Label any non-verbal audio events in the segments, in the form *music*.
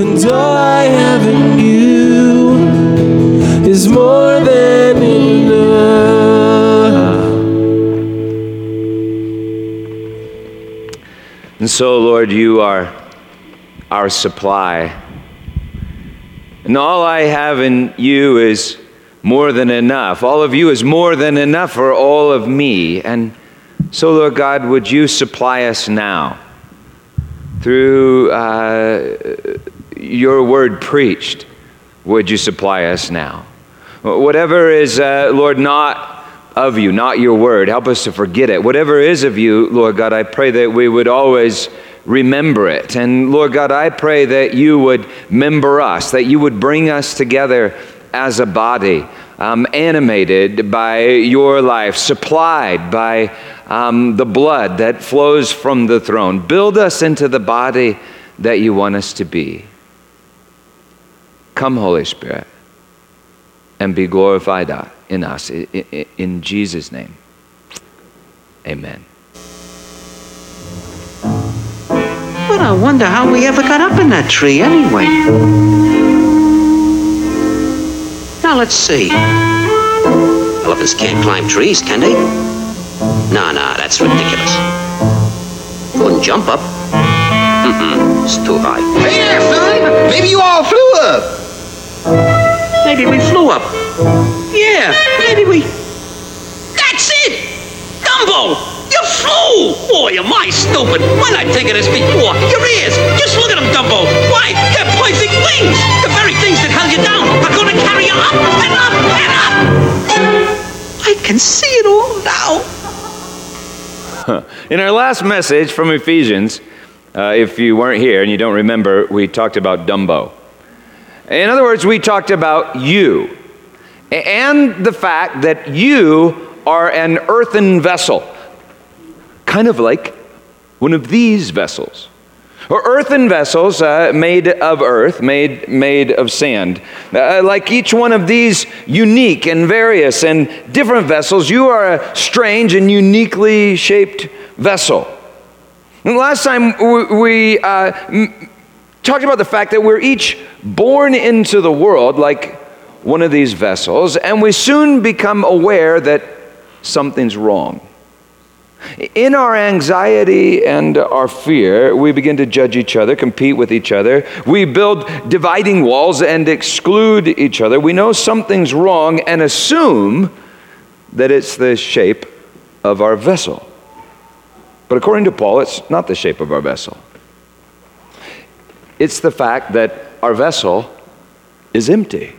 and all I have in you is more than enough. And so, Lord, you are our supply. And all I have in you is more than enough. All of you is more than enough for all of me. And so, Lord God, would you supply us now through uh, your word preached? Would you supply us now? Whatever is, uh, Lord, not of you, not your word, help us to forget it. Whatever is of you, Lord God, I pray that we would always remember it. And Lord God, I pray that you would member us, that you would bring us together as a body, um, animated by your life, supplied by um, the blood that flows from the throne. Build us into the body that you want us to be. Come, Holy Spirit, and be glorified in us. In Jesus' name, amen. But I wonder how we ever got up in that tree anyway. Now let's see. Elephants can't climb trees, can they? Nah, nah, that's ridiculous. Couldn't jump up. Mm-mm, it's too high. Hey there, son! Maybe you all flew up! Maybe we flew up. Yeah, maybe we... That's it! Dumbo! You fool! Boy, am I stupid. Why not think of this before? Your ears! Just look at them, Dumbo! Why, they're perfect wings! The very things that held you down are gonna carry you up and up and up! I can see it all now. *laughs* In our last message from Ephesians, uh, if you weren't here and you don't remember, we talked about Dumbo. In other words, we talked about you and the fact that you are an earthen vessel kind of like one of these vessels. Or earthen vessels uh, made of earth, made, made of sand. Uh, like each one of these unique and various and different vessels, you are a strange and uniquely shaped vessel. And last time we uh, talked about the fact that we're each born into the world like one of these vessels, and we soon become aware that something's wrong. In our anxiety and our fear, we begin to judge each other, compete with each other. We build dividing walls and exclude each other. We know something's wrong and assume that it's the shape of our vessel. But according to Paul, it's not the shape of our vessel. It's the fact that our vessel is empty.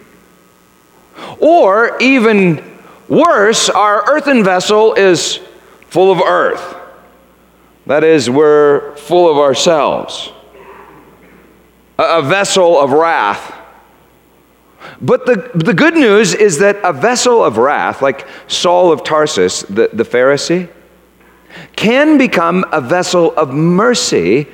Or even worse, our earthen vessel is full of earth. That is, we're full of ourselves, a, vessel of wrath. But the, the good news is that a vessel of wrath, like Saul of Tarsus, the, the Pharisee, can become a vessel of mercy,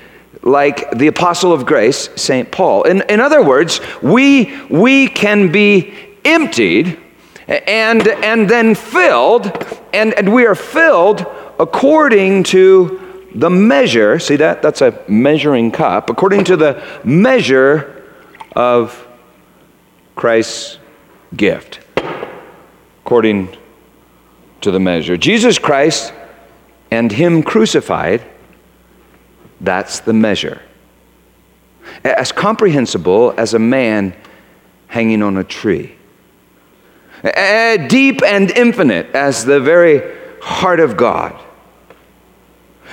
like the apostle of grace, St. Paul. In, in other words, we, we can be emptied and, and then filled, and, and we are filled according to the measure. See that? That's a measuring cup. According to the measure of Christ's gift. According to the measure. Jesus Christ and Him crucified, that's the measure. As comprehensible as a man hanging on a tree deep and infinite as the very heart of God.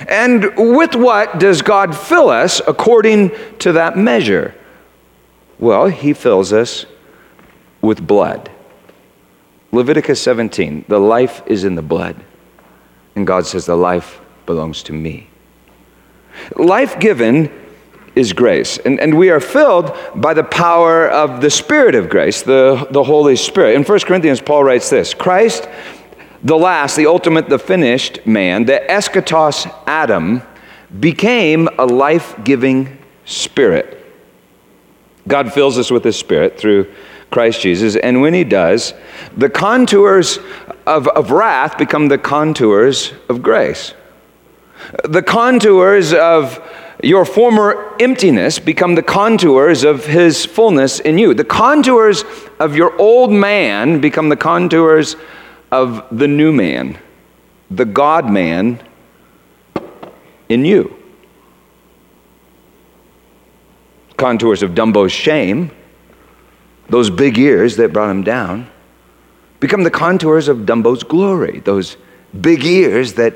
And with what does God fill us according to that measure? Well, He fills us with blood. Leviticus 17, the life is in the blood. And God says, the life belongs to me. Life given is grace. And, and we are filled by the power of the Spirit of grace, the, the Holy Spirit. In 1 Corinthians, Paul writes this Christ, the last, the ultimate, the finished man, the eschatos Adam, became a life giving spirit. God fills us with His Spirit through Christ Jesus, and when He does, the contours of, of wrath become the contours of grace. The contours of your former emptiness become the contours of his fullness in you. The contours of your old man become the contours of the new man, the God man in you. Contours of Dumbo's shame, those big ears that brought him down, become the contours of Dumbo's glory, those big ears that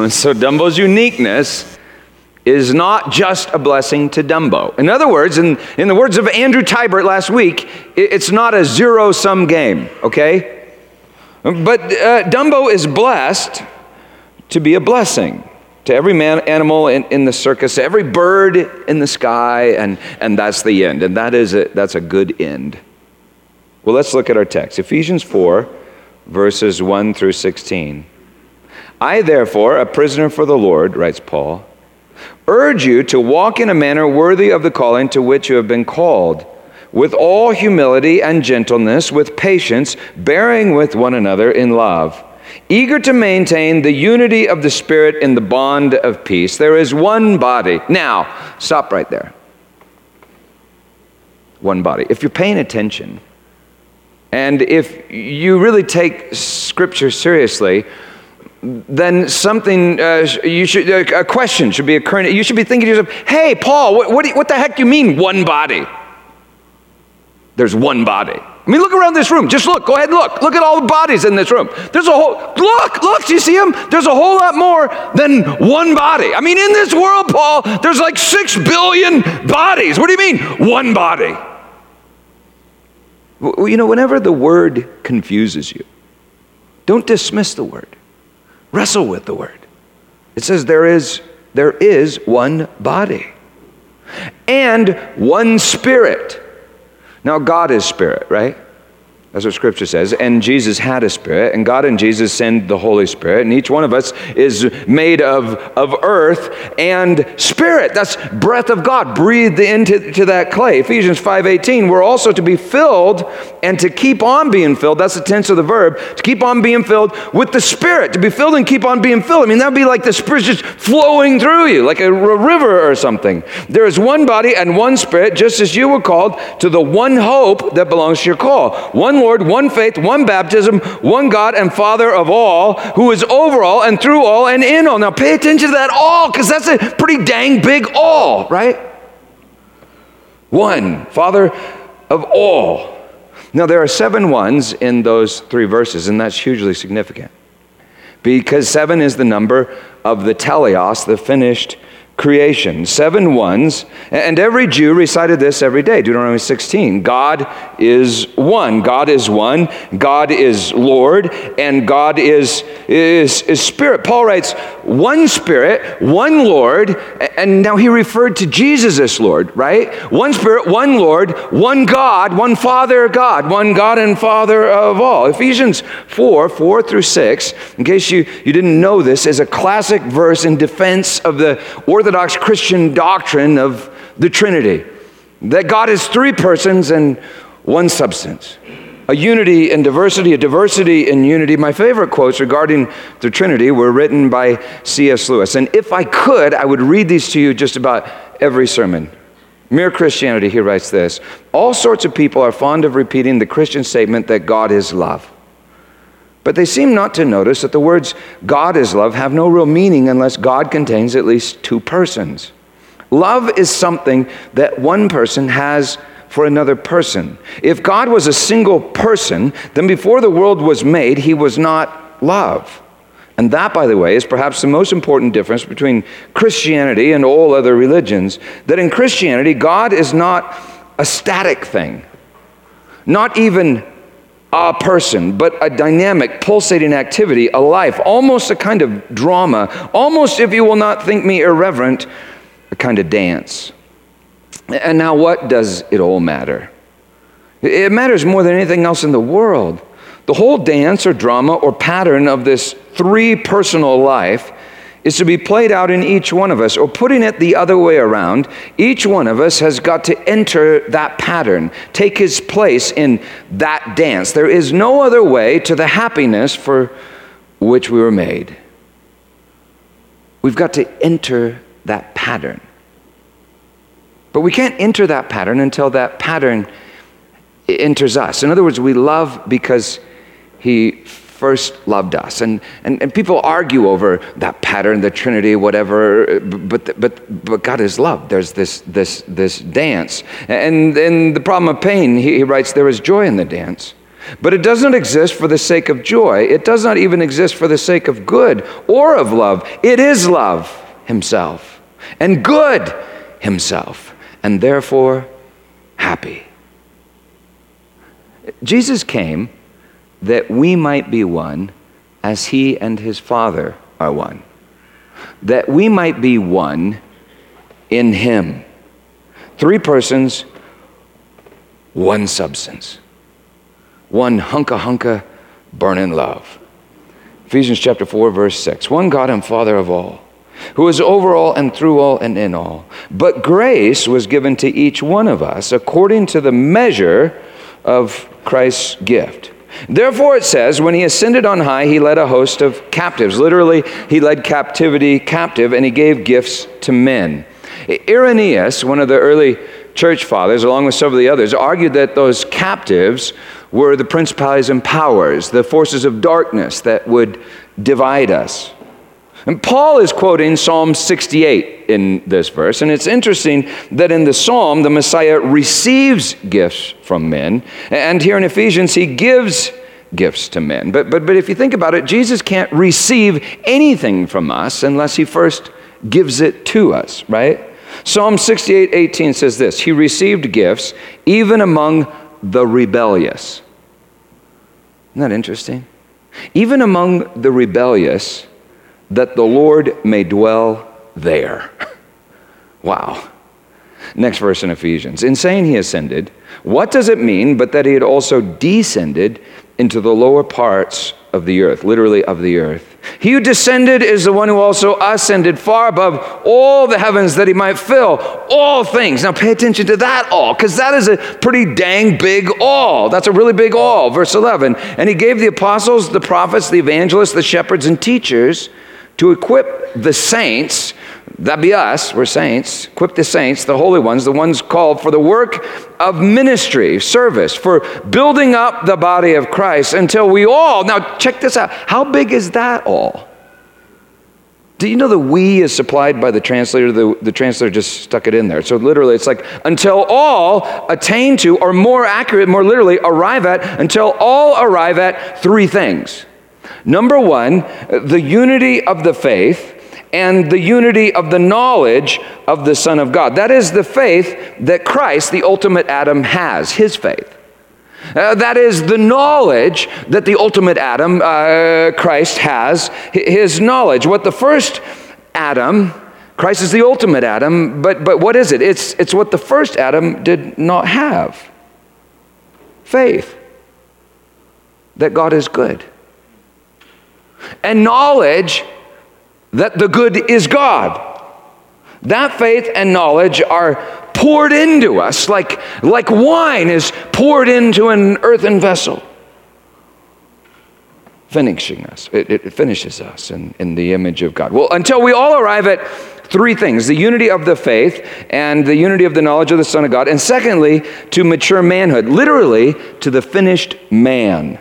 *laughs* So Dumbo's uniqueness is not just a blessing to Dumbo. In other words, in, in the words of Andrew Tybert last week, it- it's not a zero sum game, okay? But uh, Dumbo is blessed to be a blessing to every man, animal in, in the circus, every bird in the sky, and, and that's the end. And that is a, that's a good end. Well, let's look at our text Ephesians 4, verses 1 through 16. I, therefore, a prisoner for the Lord, writes Paul, urge you to walk in a manner worthy of the calling to which you have been called, with all humility and gentleness, with patience, bearing with one another in love, eager to maintain the unity of the Spirit in the bond of peace. There is one body. Now, stop right there. One body. If you're paying attention, and if you really take Scripture seriously, then something uh, you should a question should be occurring. You should be thinking to yourself, "Hey, Paul, what what, you- what the heck do you mean one body?" There's one body. I mean, look around this room. Just look. Go ahead and look. Look at all the bodies in this room. There's a whole look. Look. Do you see them? There's a whole lot more than one body. I mean, in this world, Paul, there's like six billion bodies. What do you mean one body? Well, you know, whenever the word confuses you, don't dismiss the word. Wrestle with the word. It says there is there is one body and one spirit. Now God is spirit, right? That's what Scripture says. And Jesus had a spirit, and God and Jesus send the Holy Spirit, and each one of us is made of, of earth and spirit. That's breath of God breathed into to that clay. Ephesians 5:18, we're also to be filled and to keep on being filled. That's the tense of the verb, to keep on being filled with the Spirit. To be filled and keep on being filled. I mean, that'd be like the Spirit just flowing through you, like a river or something. There is one body and one Spirit, just as you were called to the one hope that belongs to your call. One Lord, one faith, one baptism, one God and Father of all, who is over all and through all and in all. Now pay attention to that all, because that's a pretty dang big all, right? One, Father of all. Now there are seven ones in those three verses, and that's hugely significant. Because seven is the number of the teleos, the finished creation. Seven ones. And every Jew recited this every day. Deuteronomy 16. God is one. God is one. God is Lord. And God is, is, is Spirit. Paul writes, one Spirit, one Lord. And now he referred to Jesus as Lord, right? One Spirit, one Lord, one God, one Father God, one God and Father of all. Ephesians 4 4 through 6, in case you, you didn't know this, is a classic verse in defense of the Orthodox Christian doctrine of the Trinity that God is three persons and one substance. A unity in diversity, a diversity in unity. My favorite quotes regarding the Trinity were written by C.S. Lewis. And if I could, I would read these to you just about every sermon. Mere Christianity, he writes this All sorts of people are fond of repeating the Christian statement that God is love. But they seem not to notice that the words God is love have no real meaning unless God contains at least two persons. Love is something that one person has for another person. If God was a single person, then before the world was made, he was not love. And that, by the way, is perhaps the most important difference between Christianity and all other religions. That in Christianity, God is not a static thing, not even a person, but a dynamic, pulsating activity, a life, almost a kind of drama, almost, if you will not think me irreverent, a kind of dance. And now, what does it all matter? It matters more than anything else in the world. The whole dance or drama or pattern of this three personal life is to be played out in each one of us, or putting it the other way around, each one of us has got to enter that pattern, take his place in that dance. There is no other way to the happiness for which we were made. We've got to enter that pattern. But we can't enter that pattern until that pattern enters us. In other words, we love because he first loved us. And, and, and people argue over that pattern, the Trinity, whatever, but, but, but God is love. There's this, this, this dance. And, and the problem of pain, he, he writes, there is joy in the dance. But it does not exist for the sake of joy. It does not even exist for the sake of good or of love. It is love himself and good himself, and therefore happy. Jesus came that we might be one as he and his Father are one. That we might be one in him. Three persons, one substance. One hunka hunka burning love. Ephesians chapter 4, verse 6. One God and Father of all, who is over all and through all and in all. But grace was given to each one of us according to the measure of Christ's gift. Therefore, it says, when he ascended on high, he led a host of captives. Literally, he led captivity captive and he gave gifts to men. Irenaeus, one of the early church fathers, along with several of the others, argued that those captives were the principalities and powers, the forces of darkness that would divide us. And Paul is quoting Psalm 68 in this verse, and it's interesting that in the psalm, the Messiah receives gifts from men, and here in Ephesians, he gives gifts to men. But, but, but if you think about it, Jesus can't receive anything from us unless he first gives it to us, right? Psalm 68 18 says this He received gifts even among the rebellious. Isn't that interesting? Even among the rebellious, that the Lord may dwell there. *laughs* wow. Next verse in Ephesians. In saying he ascended, what does it mean but that he had also descended into the lower parts of the earth, literally of the earth? He who descended is the one who also ascended far above all the heavens that he might fill all things. Now pay attention to that all, because that is a pretty dang big all. That's a really big all. Verse 11. And he gave the apostles, the prophets, the evangelists, the shepherds, and teachers to equip the saints, that be us, we're saints, equip the saints, the holy ones, the ones called for the work of ministry, service, for building up the body of Christ until we all, now check this out, how big is that all? Do you know the we is supplied by the translator? The, the translator just stuck it in there. So literally, it's like until all attain to, or more accurate, more literally, arrive at, until all arrive at three things. Number one, the unity of the faith and the unity of the knowledge of the Son of God. That is the faith that Christ, the ultimate Adam, has, his faith. Uh, that is the knowledge that the ultimate Adam, uh, Christ, has, his knowledge. What the first Adam, Christ is the ultimate Adam, but, but what is it? It's, it's what the first Adam did not have faith that God is good and knowledge that the good is God. That faith and knowledge are poured into us like, like wine is poured into an earthen vessel, finishing us. It, it finishes us in, in the image of God. Well, until we all arrive at three things the unity of the faith and the unity of the knowledge of the Son of God, and secondly, to mature manhood, literally to the finished man,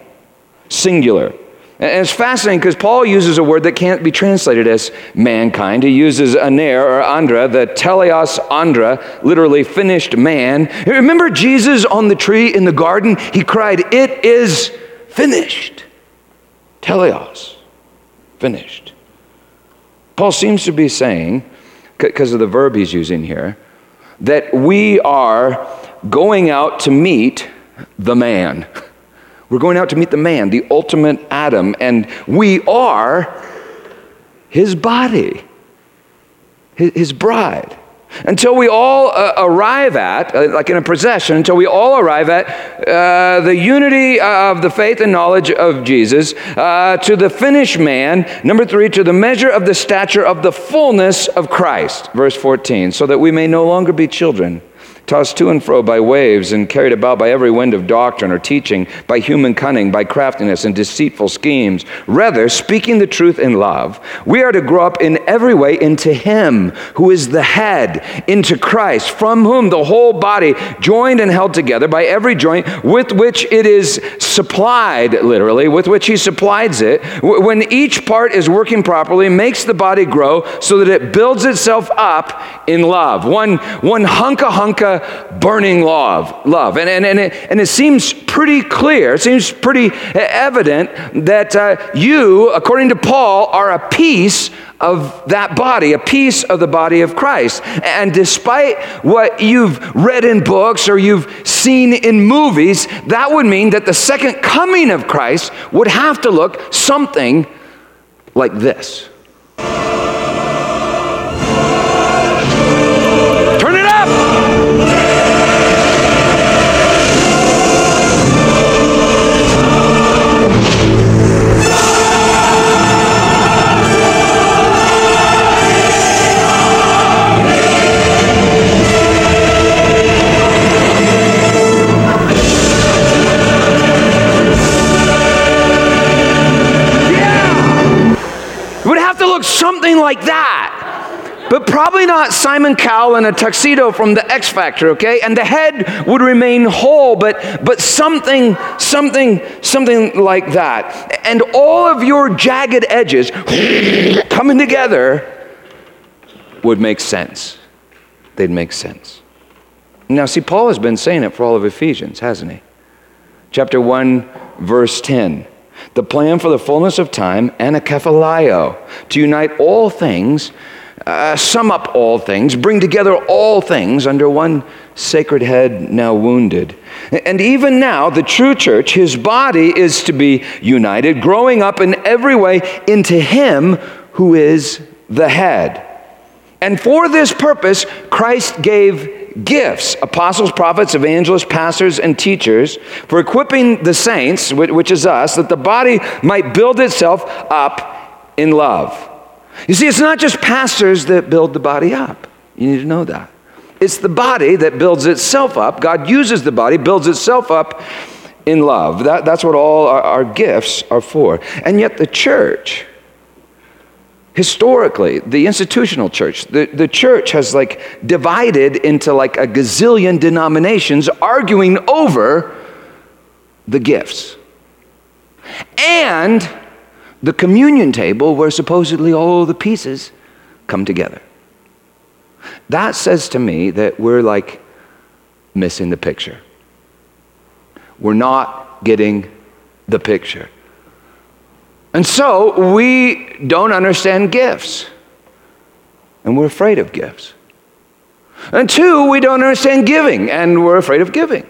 singular. And it's fascinating because Paul uses a word that can't be translated as mankind. He uses aner or andra, the teleos andra, literally finished man. Remember Jesus on the tree in the garden? He cried, It is finished. Teleos, finished. Paul seems to be saying, because of the verb he's using here, that we are going out to meet the man. *laughs* We're going out to meet the man, the ultimate Adam, and we are his body, his, bride. Until we all uh, arrive at, uh, like in a procession, until we all arrive at uh, the unity of the faith and knowledge of Jesus, uh, to the finished man. Number three, to the measure of the stature of the fullness of Christ. Verse 14, so that we may no longer be children tossed to and fro by waves and carried about by every wind of doctrine or teaching, by human cunning, by craftiness and deceitful schemes. Rather, speaking the truth in love, we are to grow up in every way into Him who is the head, into Christ, from whom the whole body, joined and held together by every joint with which it is supplied, literally, with which He supplies it, when each part is working properly, makes the body grow so that it builds itself up in love. One, one hunka hunka burning love, love. And, and, and, it, and it seems pretty clear, it seems pretty evident that uh, you, according to Paul, are a piece of that body, a piece of the body of Christ. And despite what you've read in books or you've seen in movies, that would mean that the second coming of Christ would have to look something like this. Something like that. But probably not Simon Cowell in a tuxedo from the X Factor, okay? And the head would remain whole, but but something, something, something like that. And all of your jagged edges *laughs* coming together would make sense. They'd make sense. Now, see, Paul has been saying it for all of Ephesians, hasn't he? Chapter 1, verse 10. The plan for the fullness of time, anakephalio, to unite all things, uh, sum up all things, bring together all things under one sacred head now wounded. And even now, the true church, his body is to be united, growing up in every way into him who is the head. And for this purpose, Christ gave gifts apostles, prophets, evangelists, pastors, and teachers for equipping the saints, which is us, that the body might build itself up in love. You see, it's not just pastors that build the body up. You need to know that. It's the body that builds itself up. God uses the body, builds itself up in love. That, that's what all our, our gifts are for. And yet, the church, historically, the institutional church, the, the church has like divided into like a gazillion denominations arguing over the gifts. And the communion table where supposedly all the pieces come together. That says to me that we're like missing the picture. We're not getting the picture. And so we don't understand gifts. And we're afraid of gifts. And two, we don't understand giving, and we're afraid of giving.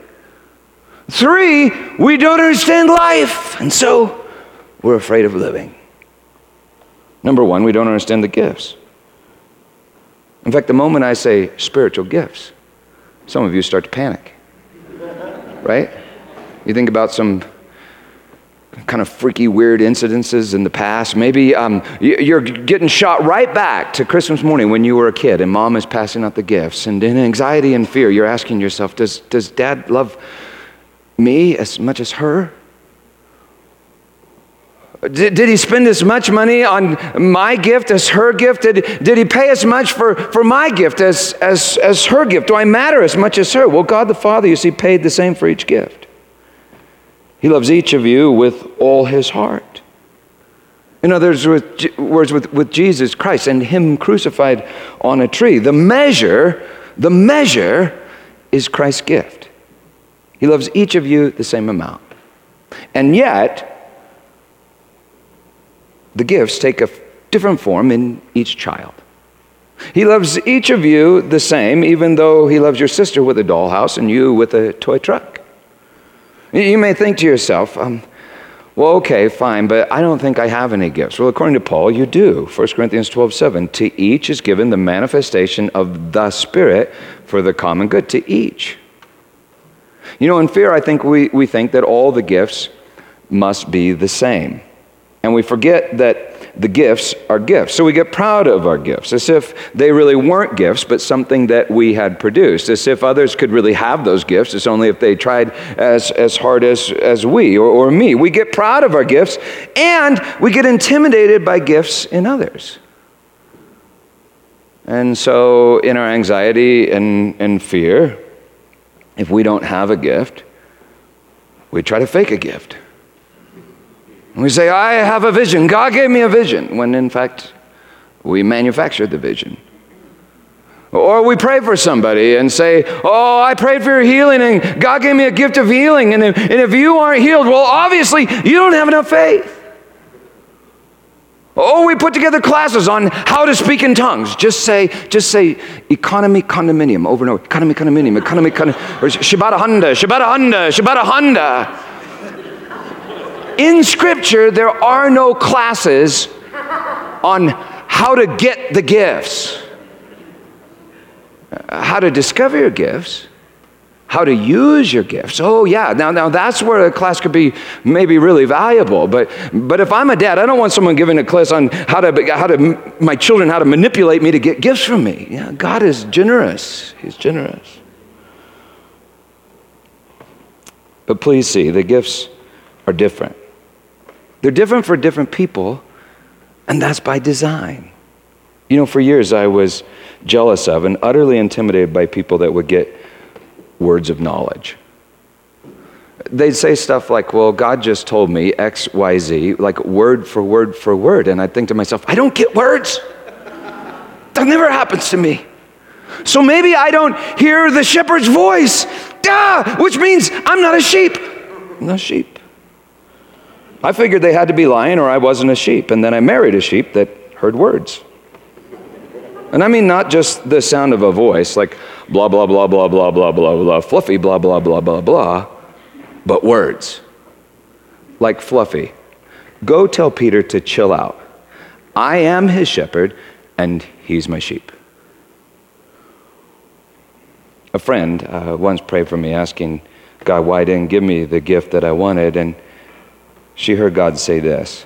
Three, we don't understand life, and so we're afraid of living. Number one, we don't understand the gifts. In fact, the moment I say spiritual gifts, some of you start to panic. *laughs* Right? You think about some kind of freaky, weird incidences in the past. Maybe um, you're getting shot right back to Christmas morning when you were a kid and mom is passing out the gifts. And in anxiety and fear, you're asking yourself, does, does dad love me as much as her? Did, did he spend as much money on my gift as her gift? Did, did he pay as much for, for my gift as, as, as her gift? Do I matter as much as her? Well, God the Father, you see, paid the same for each gift. He loves each of you with all his heart. In other words, with, with Jesus Christ and Him crucified on a tree. The measure, the measure is Christ's gift. He loves each of you the same amount. And yet, the gifts take a different form in each child. He loves each of you the same, even though He loves your sister with a dollhouse and you with a toy truck. You may think to yourself, um, well, okay, fine, but I don't think I have any gifts. Well, according to Paul, you do. 1 Corinthians 12 7. To each is given the manifestation of the Spirit for the common good. To each. You know, in fear, I think we, we think that all the gifts must be the same. And we forget that the gifts are gifts. So we get proud of our gifts, as if they really weren't gifts, but something that we had produced, as if others could really have those gifts. It's only if they tried as, as hard as, as we or, or me. We get proud of our gifts, and we get intimidated by gifts in others. And so, in our anxiety and, and fear, if we don't have a gift, we try to fake a gift. And we say, I have a vision. God gave me a vision, when in fact, we manufactured the vision. Or we pray for somebody and say, Oh, I prayed for your healing, and God gave me a gift of healing. And if, and if you aren't healed, well, obviously, you don't have enough faith. Oh, we put together classes on how to speak in tongues. Just say, just say economy condominium over and over. Economy condominium, economy condominium. Or Shibata Honda, Shibata Honda, Shibata Honda. In Scripture, there are no classes on how to get the gifts, how to discover your gifts, how to use your gifts. Oh, yeah, now, now that's where a class could be maybe really valuable. But, but if I'm a dad, I don't want someone giving a class on how to, how to, my children, how to manipulate me to get gifts from me. Yeah, God is generous. He's generous. But please see, the gifts are different. They're different for different people, and that's by design. You know, for years I was jealous of and utterly intimidated by people that would get words of knowledge. They'd say stuff like, Well, God just told me X, Y, Z, like word for word for word. And I'd think to myself, I don't get words. That never happens to me. So maybe I don't hear the shepherd's voice, Duh, which means I'm not a sheep. I'm not a sheep. I figured they had to be lying or I wasn't a sheep. And then I married a sheep that heard words. And I mean not just the sound of a voice, like blah, blah, blah, blah, blah, blah, blah, blah, fluffy, blah, blah, blah, blah, blah, but words. Like Fluffy. Go tell Peter to chill out. I am his shepherd and he's my sheep. A friend uh, once prayed for me asking God why didn't give me the gift that I wanted. And she heard God say this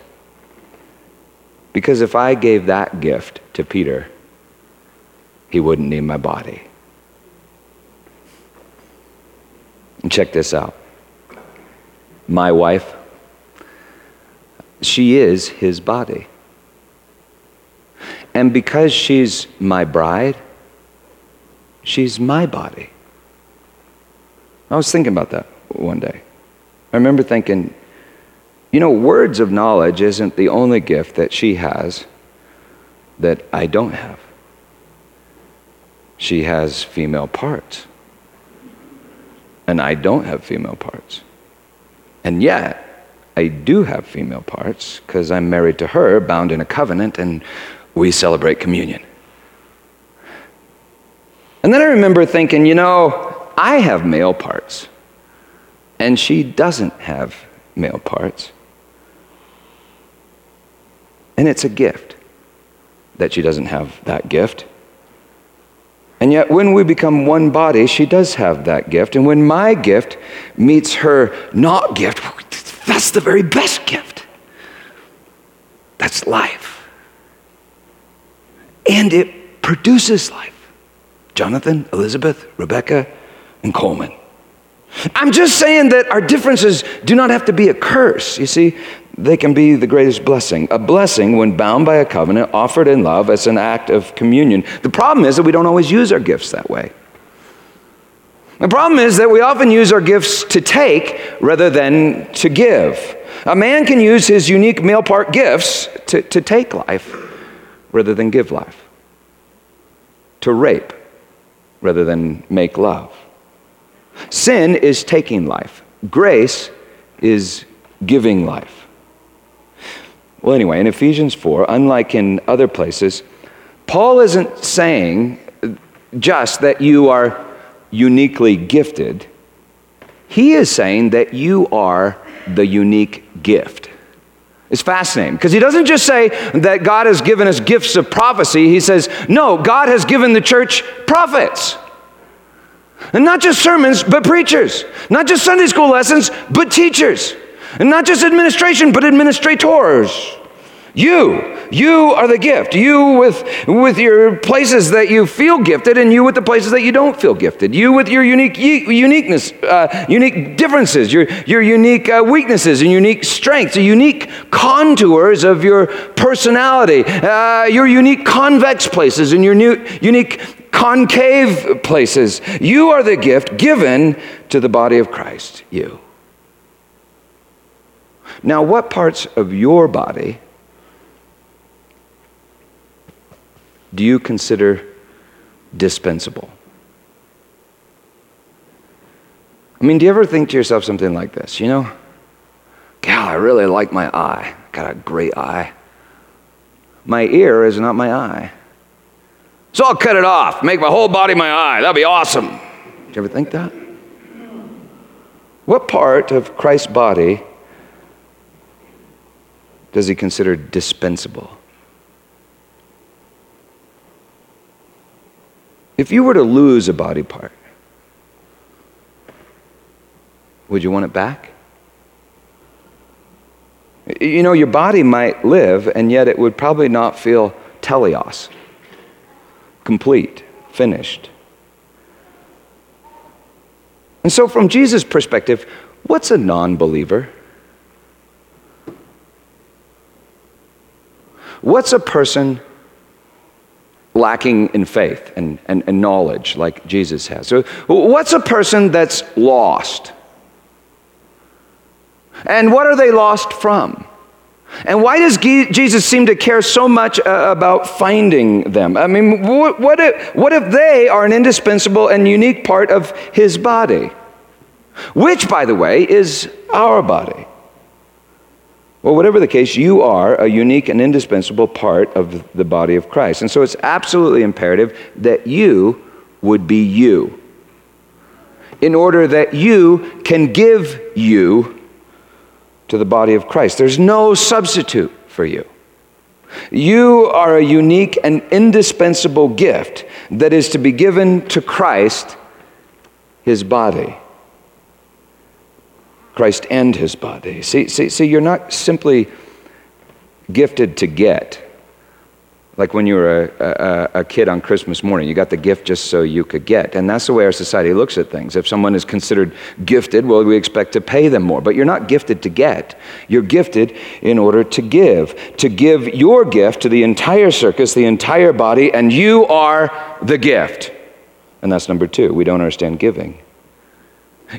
Because if I gave that gift to Peter, he wouldn't need my body. And check this out my wife, she is his body. And because she's my bride, she's my body. I was thinking about that one day. I remember thinking, you know, words of knowledge isn't the only gift that she has that I don't have. She has female parts. And I don't have female parts. And yet, I do have female parts because I'm married to her, bound in a covenant, and we celebrate communion. And then I remember thinking, you know, I have male parts, and she doesn't have male parts. And it's a gift that she doesn't have that gift. And yet, when we become one body, she does have that gift. And when my gift meets her not gift, that's the very best gift. That's life. And it produces life. Jonathan, Elizabeth, Rebecca, and Coleman. I'm just saying that our differences do not have to be a curse. You see, they can be the greatest blessing. A blessing when bound by a covenant, offered in love as an act of communion. The problem is that we don't always use our gifts that way. The problem is that we often use our gifts to take rather than to give. A man can use his unique male part gifts to, to take life rather than give life, to rape rather than make love. Sin is taking life, grace is giving life. Well, anyway, in Ephesians 4, unlike in other places, Paul isn't saying just that you are uniquely gifted. He is saying that you are the unique gift. It's fascinating because he doesn't just say that God has given us gifts of prophecy. He says, no, God has given the church prophets. And not just sermons, but preachers. Not just Sunday school lessons, but teachers. And not just administration, but administrators. You, you are the gift. You with, with your places that you feel gifted, and you with the places that you don't feel gifted. You with your unique uniqueness, uh, unique differences, your, your unique uh, weaknesses and unique strengths, the unique contours of your personality, uh, your unique convex places and your new, unique concave places. You are the gift given to the body of Christ. You. Now, what parts of your body do you consider dispensable? I mean, do you ever think to yourself something like this? You know, gal, I really like my eye. Got a great eye. My ear is not my eye. So I'll cut it off, make my whole body my eye. That'd be awesome. Did you ever think that? What part of Christ's body does he consider dispensable? If you were to lose a body part, would you want it back? You know, your body might live, and yet it would probably not feel teleos, complete, finished. And so, from Jesus' perspective, what's a non believer? What's a person lacking in faith and, and, and knowledge like Jesus has? So, what's a person that's lost? And what are they lost from? And why does Jesus seem to care so much uh, about finding them? I mean, what, what, if, what if they are an indispensable and unique part of his body? Which, by the way, is our body. Well, whatever the case, you are a unique and indispensable part of the body of Christ. And so it's absolutely imperative that you would be you in order that you can give you to the body of Christ. There's no substitute for you. You are a unique and indispensable gift that is to be given to Christ, his body. Christ and his body. See, see, see, you're not simply gifted to get. Like when you were a, a, a, kid on Christmas morning, you got the gift just so you could get. And that's the way our society looks at things. If someone is considered gifted, well, we expect to pay them more. But you're not gifted to get. You're gifted in order to give. To give your gift to the entire circus, the entire body, and you are the gift. And that's number two. We don't understand giving.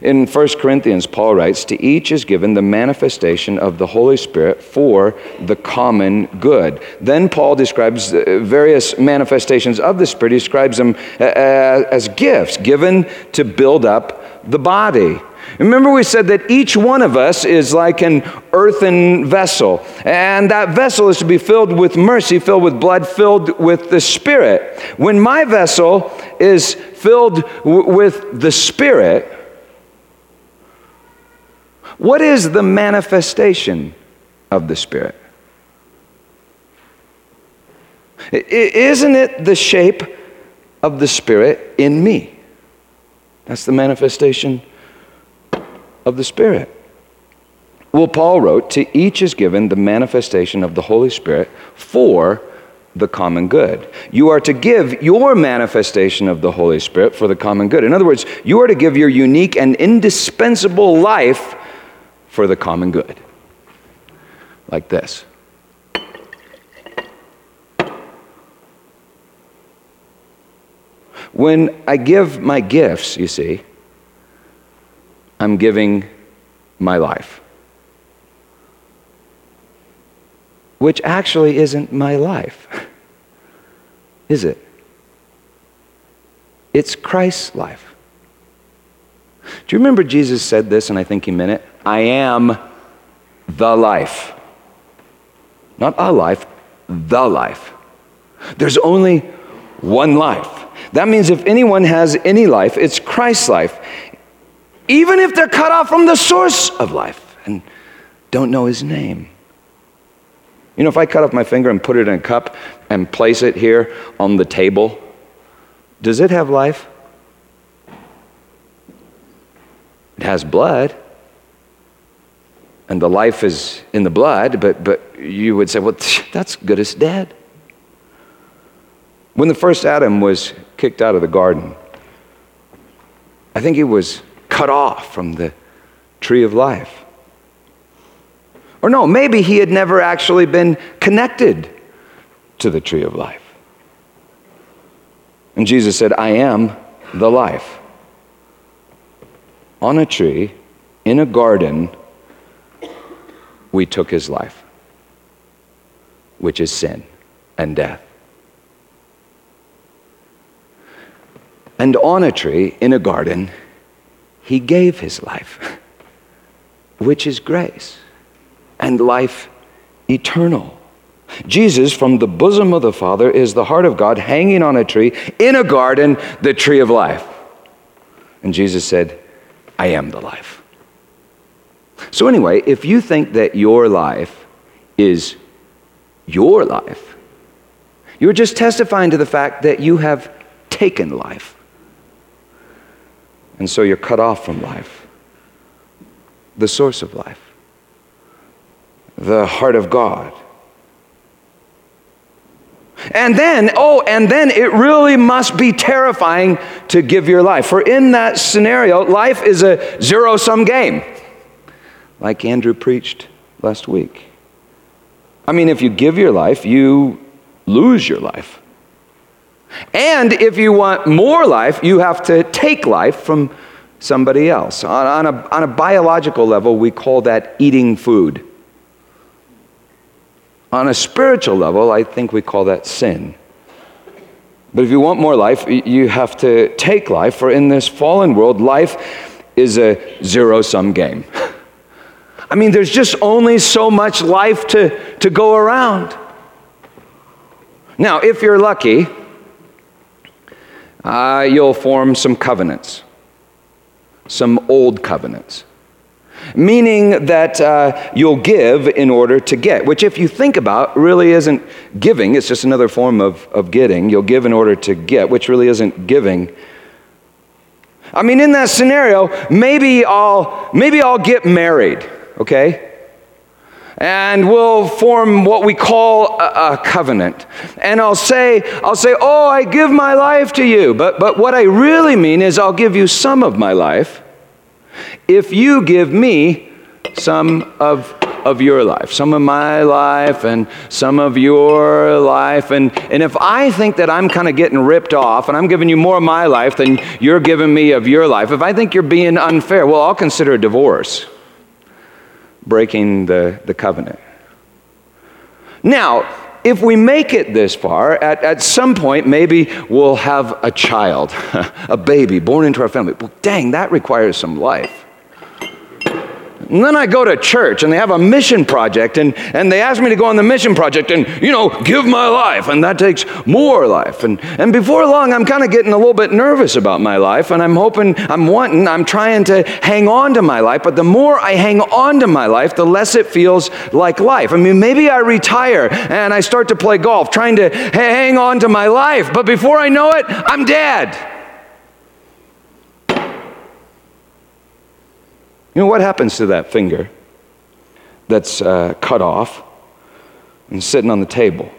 In 1 Corinthians, Paul writes, To each is given the manifestation of the Holy Spirit for the common good. Then Paul describes uh, various manifestations of the Spirit. He describes them uh, uh, as gifts given to build up the body. Remember, we said that each one of us is like an earthen vessel, and that vessel is to be filled with mercy, filled with blood, filled with the Spirit. When my vessel is filled w- with the Spirit, what is the manifestation of the Spirit? Isn't it the shape of the Spirit in me? That's the manifestation of the Spirit. Well, Paul wrote, To each is given the manifestation of the Holy Spirit for the common good. You are to give your manifestation of the Holy Spirit for the common good. In other words, you are to give your unique and indispensable life for the common good. Like this. When I give my gifts, you see, I'm giving my life. which actually isn't my life. *laughs* Is it? It's Christ's life. Do you remember Jesus said this, and I think he meant it? I am the life. Not a life, the life. There's only one life. That means if anyone has any life, it's Christ's life. Even if they're cut off from the source of life and don't know his name. You know, if I cut off my finger and put it in a cup and place it here on the table, does it have life? It has blood. And the life is in the blood, but, but you would say, well, *laughs* that's good as dead. When the first Adam was kicked out of the garden, I think he was cut off from the tree of life. Or no, maybe he had never actually been connected to the tree of life. And Jesus said, I am the life. On a tree, in a garden, we took his life, which is sin and death. And on a tree, in a garden, he gave his life, which is grace and life eternal. Jesus, from the bosom of the Father, is the heart of God hanging on a tree in a garden, the tree of life. And Jesus said, I am the life. So, anyway, if you think that your life is your life, you're just testifying to the fact that you have taken life. And so you're cut off from life, the source of life, the heart of God. And then, oh, and then it really must be terrifying to give your life. For in that scenario, life is a zero sum game, like Andrew preached last week. I mean, if you give your life, you lose your life. And if you want more life, you have to take life from somebody else. On, on, a, on a biological level, we call that eating food. On a spiritual level, I think we call that sin. But if you want more life, you have to take life, for in this fallen world, life is a zero sum game. *laughs* I mean, there's just only so much life to, to go around. Now, if you're lucky, uh, you'll form some covenants, some old covenants. Meaning that uh, you'll give in order to get, which, if you think about, really isn't giving. It's just another form of, of getting. You'll give in order to get, which really isn't giving. I mean, in that scenario, maybe I'll, maybe I'll get married, okay? and we'll form what we call a, a, covenant. And I'll say, I'll say, oh, I give my life to you. But, but what I really mean is I'll give you some of my life if you give me some of, of your life, some of my life and some of your life. And, and if I think that I'm kind of getting ripped off and I'm giving you more of my life than you're giving me of your life, if I think you're being unfair, well, I'll consider a divorce breaking the, the covenant. Now, if we make it this far, at, at some point, maybe we'll have a child, *laughs* a baby born into our family. Well, dang, that requires some life. And then I go to church and they have a mission project and, and they ask me to go on the mission project and, you know, give my life. And that takes more life. And, and before long, I'm kind of getting a little bit nervous about my life. And I'm hoping, I'm wanting, I'm trying to hang on to my life. But the more I hang on to my life, the less it feels like life. I mean, maybe I retire and I start to play golf, trying to hang on to my life. But before I know it, I'm dead. You know what happens to that finger that's uh, cut off and sitting on the table?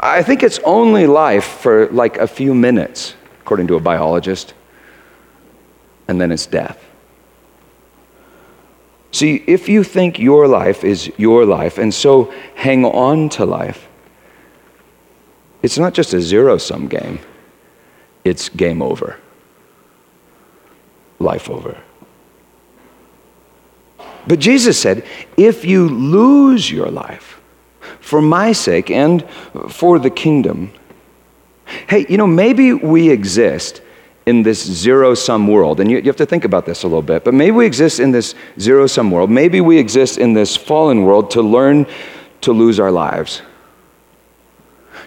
I think it's only life for like a few minutes, according to a biologist, and then it's death. See, if you think your life is your life, and so hang on to life, it's not just a zero sum game, it's game over life over. But Jesus said, if you lose your life for my sake and for the kingdom, hey, you know, maybe we exist in this zero sum world. And you, you have to think about this a little bit. But maybe we exist in this zero sum world. Maybe we exist in this fallen world to learn to lose our lives,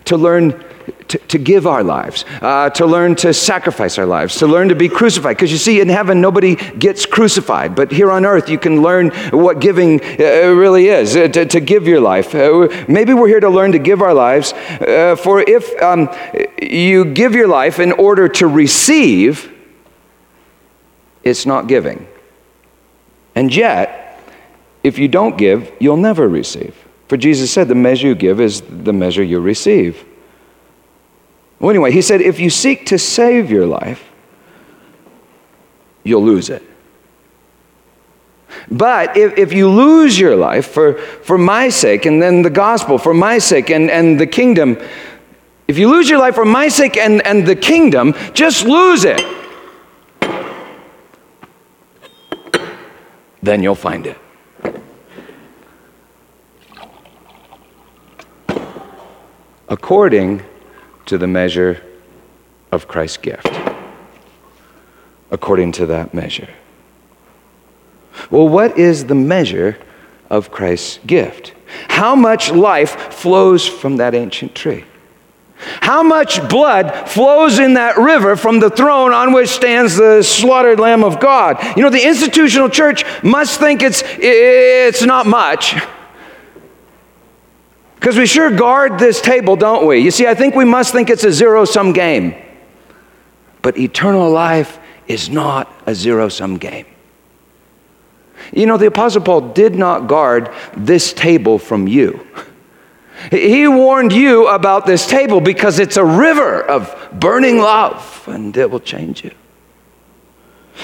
to learn to, to give our lives, uh, to learn to sacrifice our lives, to learn to be crucified. Because you see, in heaven, nobody gets crucified. But here on earth, you can learn what giving uh, really is uh, to, to give your life. Uh, maybe we're here to learn to give our lives. Uh, for if um, you give your life in order to receive, it's not giving. And yet, if you don't give, you'll never receive. For Jesus said, the measure you give is the measure you receive. Well, anyway, he said, if you seek to save your life, you'll lose it. But if, if you lose your life for, for my sake, and then the gospel for my sake, and, and the kingdom, if you lose your life for my sake and, and the kingdom, just lose it. Then you'll find it. According to the measure of Christ's gift. According to that measure. Well, what is the measure of Christ's gift? How much life flows from that ancient tree? How much blood flows in that river from the throne on which stands the slaughtered Lamb of God? You know, the institutional church must think it's, it's not much. Because we sure guard this table, don't we? You see, I think we must think it's a zero sum game. But eternal life is not a zero sum game. You know, the Apostle Paul did not guard this table from you. He warned you about this table because it's a river of burning love and it will change you.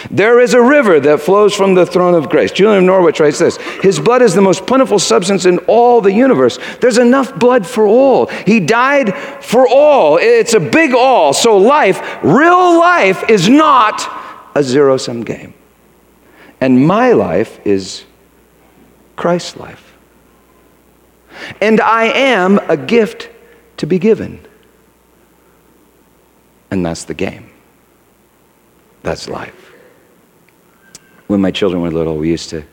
There is a river that flows from the throne of grace. Julian of Norwich writes this His blood is the most plentiful substance in all the universe. There's enough blood for all. He died for all. It's a big all. So, life, real life, is not a zero sum game. And my life is Christ's life. And I am a gift to be given. And that's the game. That's life. When my children were little, we used to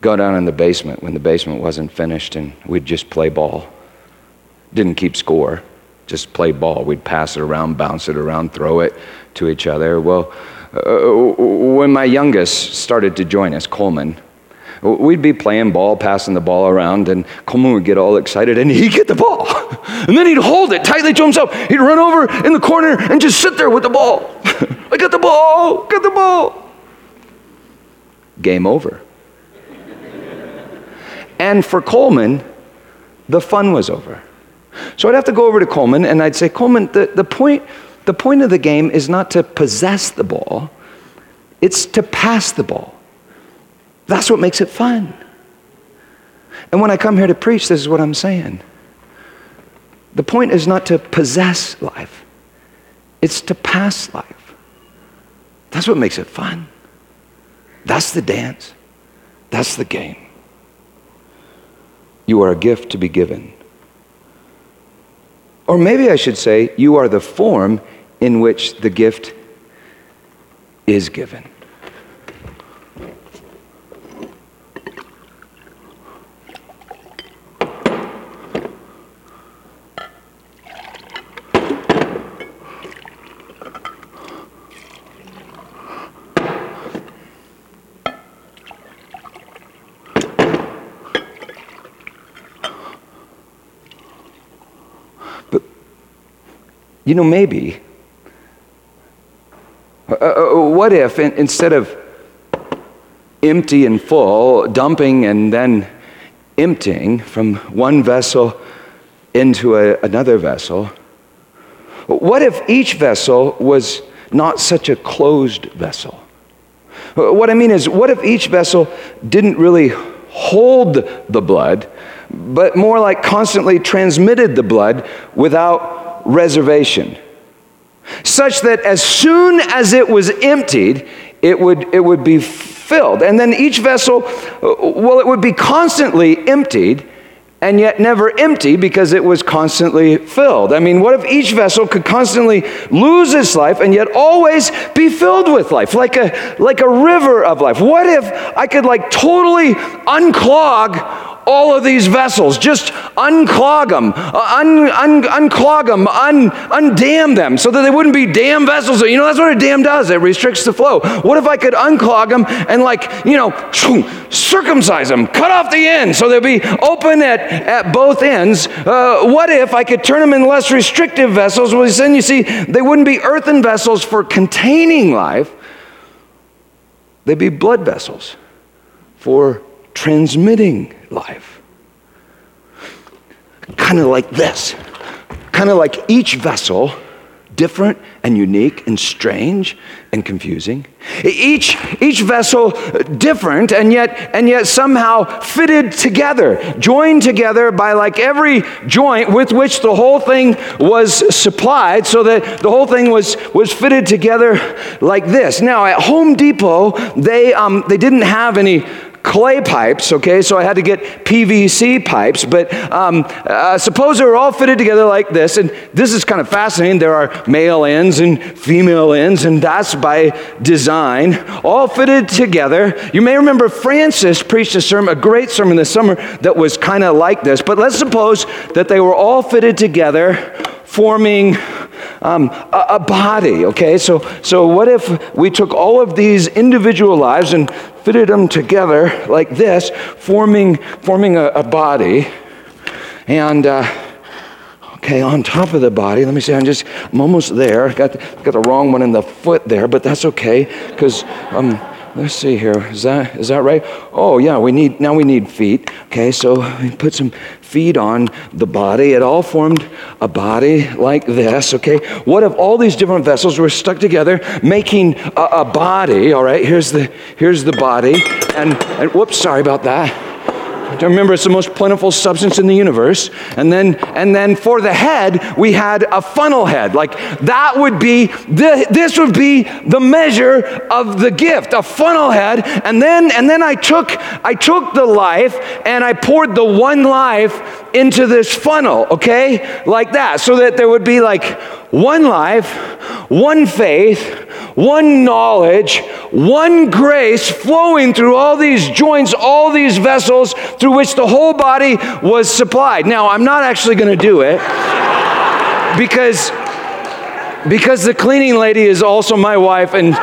go down in the basement when the basement wasn't finished and we'd just play ball. Didn't keep score, just play ball. We'd pass it around, bounce it around, throw it to each other. Well, uh, when my youngest started to join us, Coleman, we'd be playing ball, passing the ball around, and Coleman would get all excited and he'd get the ball. *laughs* And then he'd hold it tightly to himself. He'd run over in the corner and just sit there with the ball. *laughs* I got the ball, got the ball. Game over. and for Coleman, the fun was over. So I'd have to go over to Coleman and I'd say, Coleman, the, the, point, the point of the game is not to possess the ball, it's to pass the ball. That's what makes it fun. And when I come here to preach, this is what I'm saying. The point is not to possess life, it's to pass life. That's what makes it fun. That's the dance. That's the game. You are a gift to be given. Or maybe I should say, you are the form in which the gift is given. You know, maybe. Uh, uh, what if in, instead of empty and full, dumping and then emptying from one vessel into a, another vessel, what if each vessel was not such a closed vessel? Uh, What I mean is, what if each vessel didn't really hold the blood, but more like constantly transmitted the blood without reservation? Such that as soon as it was emptied, it would, it would be filled. And then each vessel, uh, well, it would be constantly emptied and yet never empty because it was constantly filled. I mean, what if each vessel could constantly lose its life and yet always be filled with life, like a, like a river of life? What if I could like totally unclog all of these vessels, just unclog them, uh, un, un, unclog them, un, undam them so that they wouldn't be dam vessels. You know, that's what a dam does, it restricts the flow. What if I could unclog them and, like, you know, circumcise them, cut off the end so they'll be open at, at both ends? Uh, what if I could turn them in less restrictive vessels? Well, then you see, they wouldn't be earthen vessels for containing life, they'd be blood vessels for transmitting life. Kind of like this. Kind of like each vessel, different and unique and strange and confusing. Each, each vessel different and yet, and yet somehow fitted together, joined together by like every joint with which the whole thing was supplied so that the whole thing was, was fitted together like this. Now at Home Depot, they, um, they didn't have any clay pipes, okay? So I had to get PVC pipes. But um, uh, suppose they were all fitted together like this. And this is kind of fascinating. There are male ends and female ends, and that's by design, all fitted together. You may remember Francis preached a sermon, a great sermon this summer that was kind of like this. But let's suppose that they were all fitted together, forming um, a, a, body, okay? So, so what if we took all of these individual lives and fitted them together like this, forming, forming a, a body? And, uh, okay, on top of the body, let me see, I'm just, I'm almost there. Got, got the wrong one in the foot there, but that's okay, because, um, let's see here. Is that is that right? Oh yeah, we need now we need feet. Okay, so we put some feet on the body. It all formed a body like this. Okay, what if all these different vessels were stuck together, making a, a body? All right, here's the here's the body, and, and whoops, sorry about that. Remember, it's the most plentiful substance in the universe. And then, and then for the head, we had a funnel head. Like that would be the, this would be the measure of the gift, a funnel head. And then, and then I took, I took the life and I poured the one life into this funnel. Okay, like that, so that there would be like one life, one faith, one knowledge, one grace flowing through all these joints, all these vessels through which the whole body was supplied. Now, I'm not actually going to do it because because the cleaning lady is also my wife and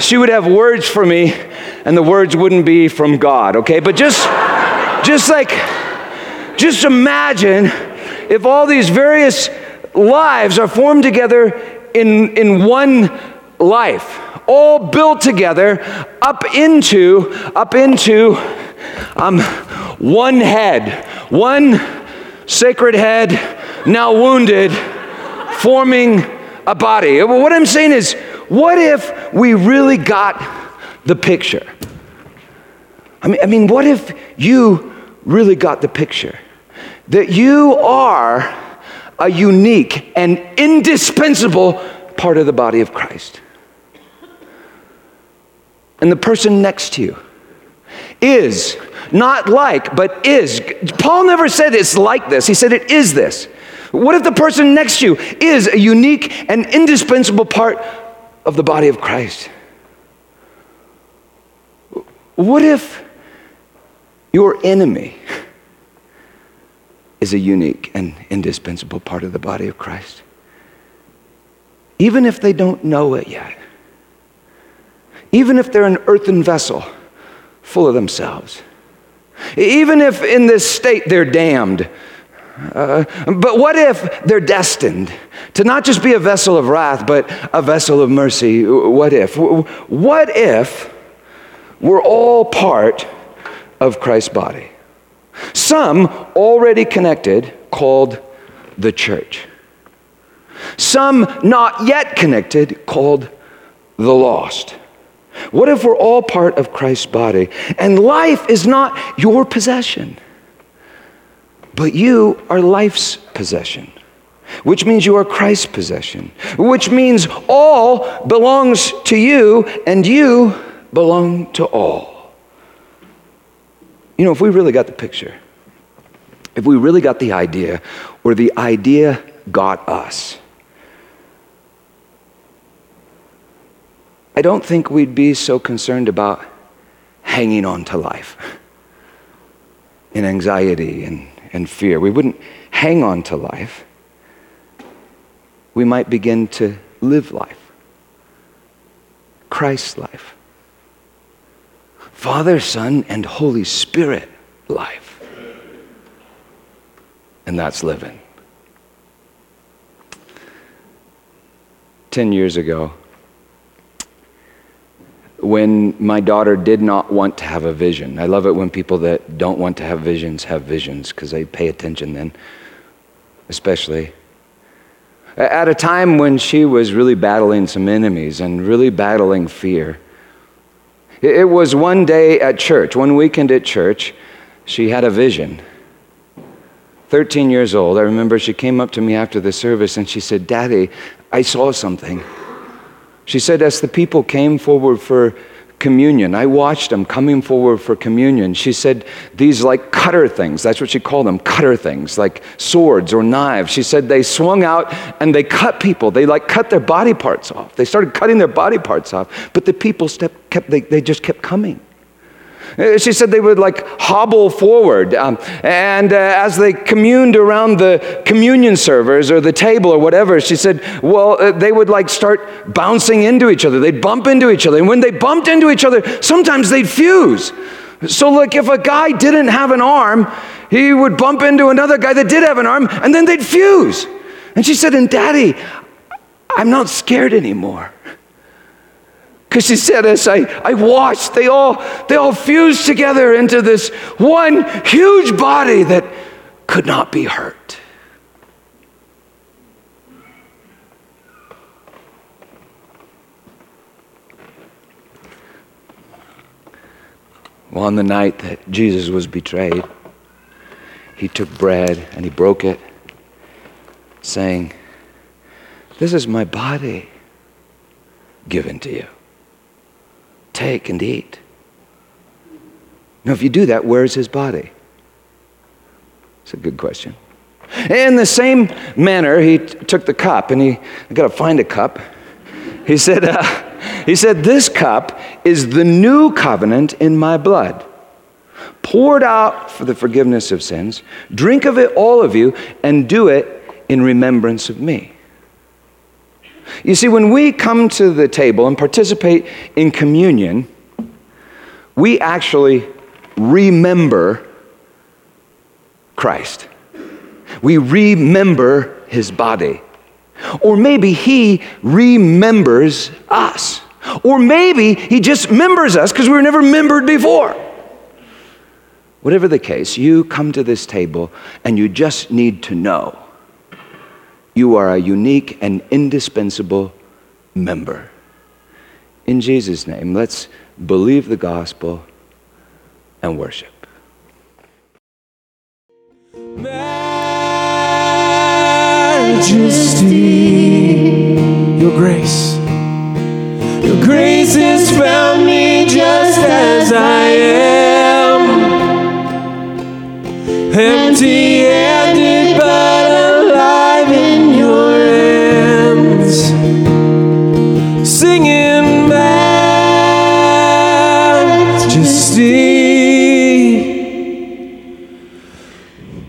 she would have words for me and the words wouldn't be from God, okay? But just just like just imagine if all these various lives are formed together in, in one life, all built together up into, up into um, one head, one sacred head, now wounded, forming a body. What I'm saying is, what if we really got the picture? I mean, I mean, what if you really got the picture? That you are a unique and indispensable part of the body of Christ. And the person next to you is not like, but is. Paul never said it's like this, he said it is this. What if the person next to you is a unique and indispensable part of the body of Christ? What if your enemy is a unique and indispensable part of the body of Christ? Even if they don't know it yet even if they're an earthen vessel full of themselves. Even if in this state they're damned. Uh, but what if they're destined to not just be a vessel of wrath, but a vessel of mercy? What if? What if we're all part of Christ's body? Some already connected, called the church. Some not yet connected, called the lost. What if we're all part of Christ's body and life is not your possession, but you are life's possession? Which means you are Christ's possession, which means all belongs to you and you belong to all. You know, if we really got the picture, if we really got the idea, or the idea got us, I don't think we'd be so concerned about hanging on to life in anxiety and, and fear. We wouldn't hang on to life. We might begin to live life, Christ's life. Father, Son, and Holy Spirit life. And that's living. Ten years ago, when my daughter did not want to have a vision. I love it when people that don't want to have visions have visions because they pay attention then, especially. At a time when she was really battling some enemies and really battling fear. It was one day at church, one weekend at church, she had a vision. 13 years old, I remember she came up to me after the service and she said, Daddy, I saw something. She said, as the people came forward for communion, I watched them coming forward for communion. She said, these like cutter things, that's what she called them, cutter things, like swords or knives. She said they swung out and they cut people. They like cut their body parts off. They started cutting their body parts off, but the people kept, they, they just kept coming. Uh, She said they would like hobble forward. Um, and uh, as they communed around the communion servers or the table or whatever, she said, well, uh, they would like start bouncing into each other. They'd bump into each other. And when they bumped into each other, sometimes they'd fuse. So, like, if a guy didn't have an arm, he would bump into another guy that did have an arm, and then they'd fuse. And she said, And daddy, I'm not scared anymore. Because she said, as I, I watched, they all, they all fused together into this one huge body that could not be hurt. Well, on the night that Jesus was betrayed, he took bread and he broke it, saying, This is my body given to you. Take and eat. Now, if you do that, where's his body? It's a good question. In the same manner, he t- took the cup and he, got to find a cup. He said, uh, he said, This cup is the new covenant in my blood, poured out for the forgiveness of sins. Drink of it, all of you, and do it in remembrance of me. You see, when we come to the table and participate in communion, we actually remember Christ. We remember his body. Or maybe he remembers us. Or maybe he just members us because we were never membered before. Whatever the case, you come to this table and you just need to know you are a unique and indispensable member. In Jesus' name, let's believe the gospel and worship. majesty, your grace. Your grace has found me just as I am. Empty handed,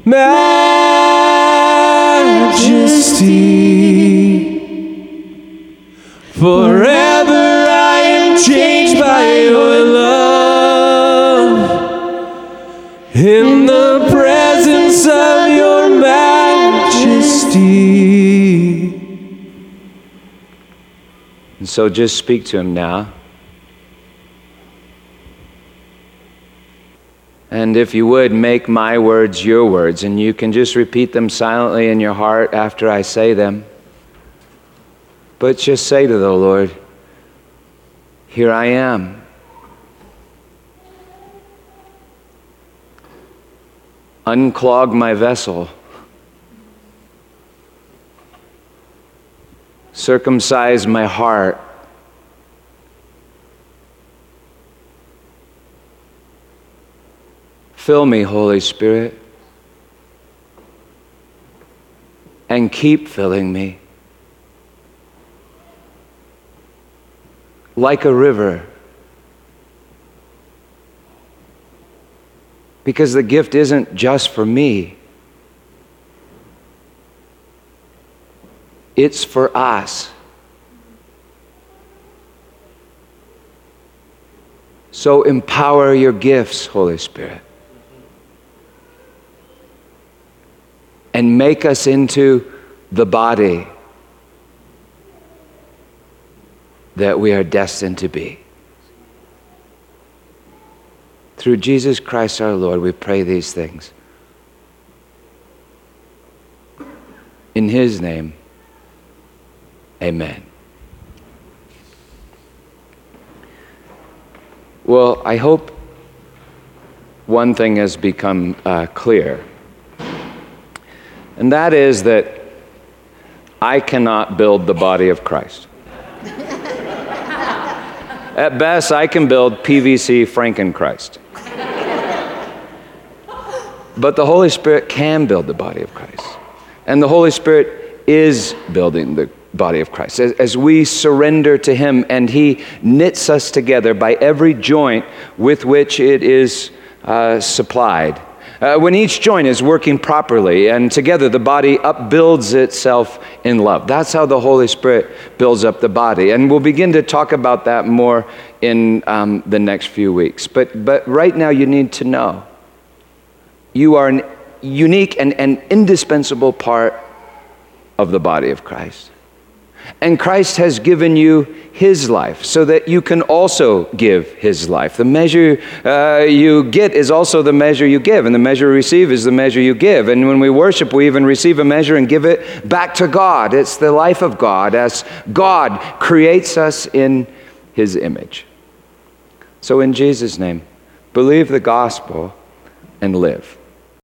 majesty. Forever I am changed by your love. In the presence of your majesty. And so just speak to him now. And if you would, make my words your words, and you can just repeat them silently in your heart after I say them. But just say to the Lord, Here I am. Unclog my vessel. Circumcise my heart. Fill me, Holy Spirit, and keep filling me like a river. Because the gift isn't just for me, it's for us. So empower your gifts, Holy Spirit. And make us into the body that we are destined to be. Through Jesus Christ our Lord, we pray these things. In His name, amen. Well, I hope one thing has become uh, clear, and that is that I cannot build the body of Christ. *laughs* At best, I can build PVC Frankenchrist. But the Holy Spirit can build the body of Christ. And the Holy Spirit is building the body of Christ. As, as we surrender to Him and He knits us together by every joint with which it is uh, supplied. Uh, when each joint is working properly and together the body upbuilds itself in love. That's how the Holy Spirit builds up the body. And we'll begin to talk about that more in um, the next few weeks. But, but right now, you need to know you are a unique and, and indispensable part of the body of Christ. And Christ has given you his life so that you can also give his life. The measure uh, you get is also the measure you give, and the measure you receive is the measure you give. And when we worship, we even receive a measure and give it back to God. It's the life of God as God creates us in his image. So, in Jesus' name, believe the gospel and live.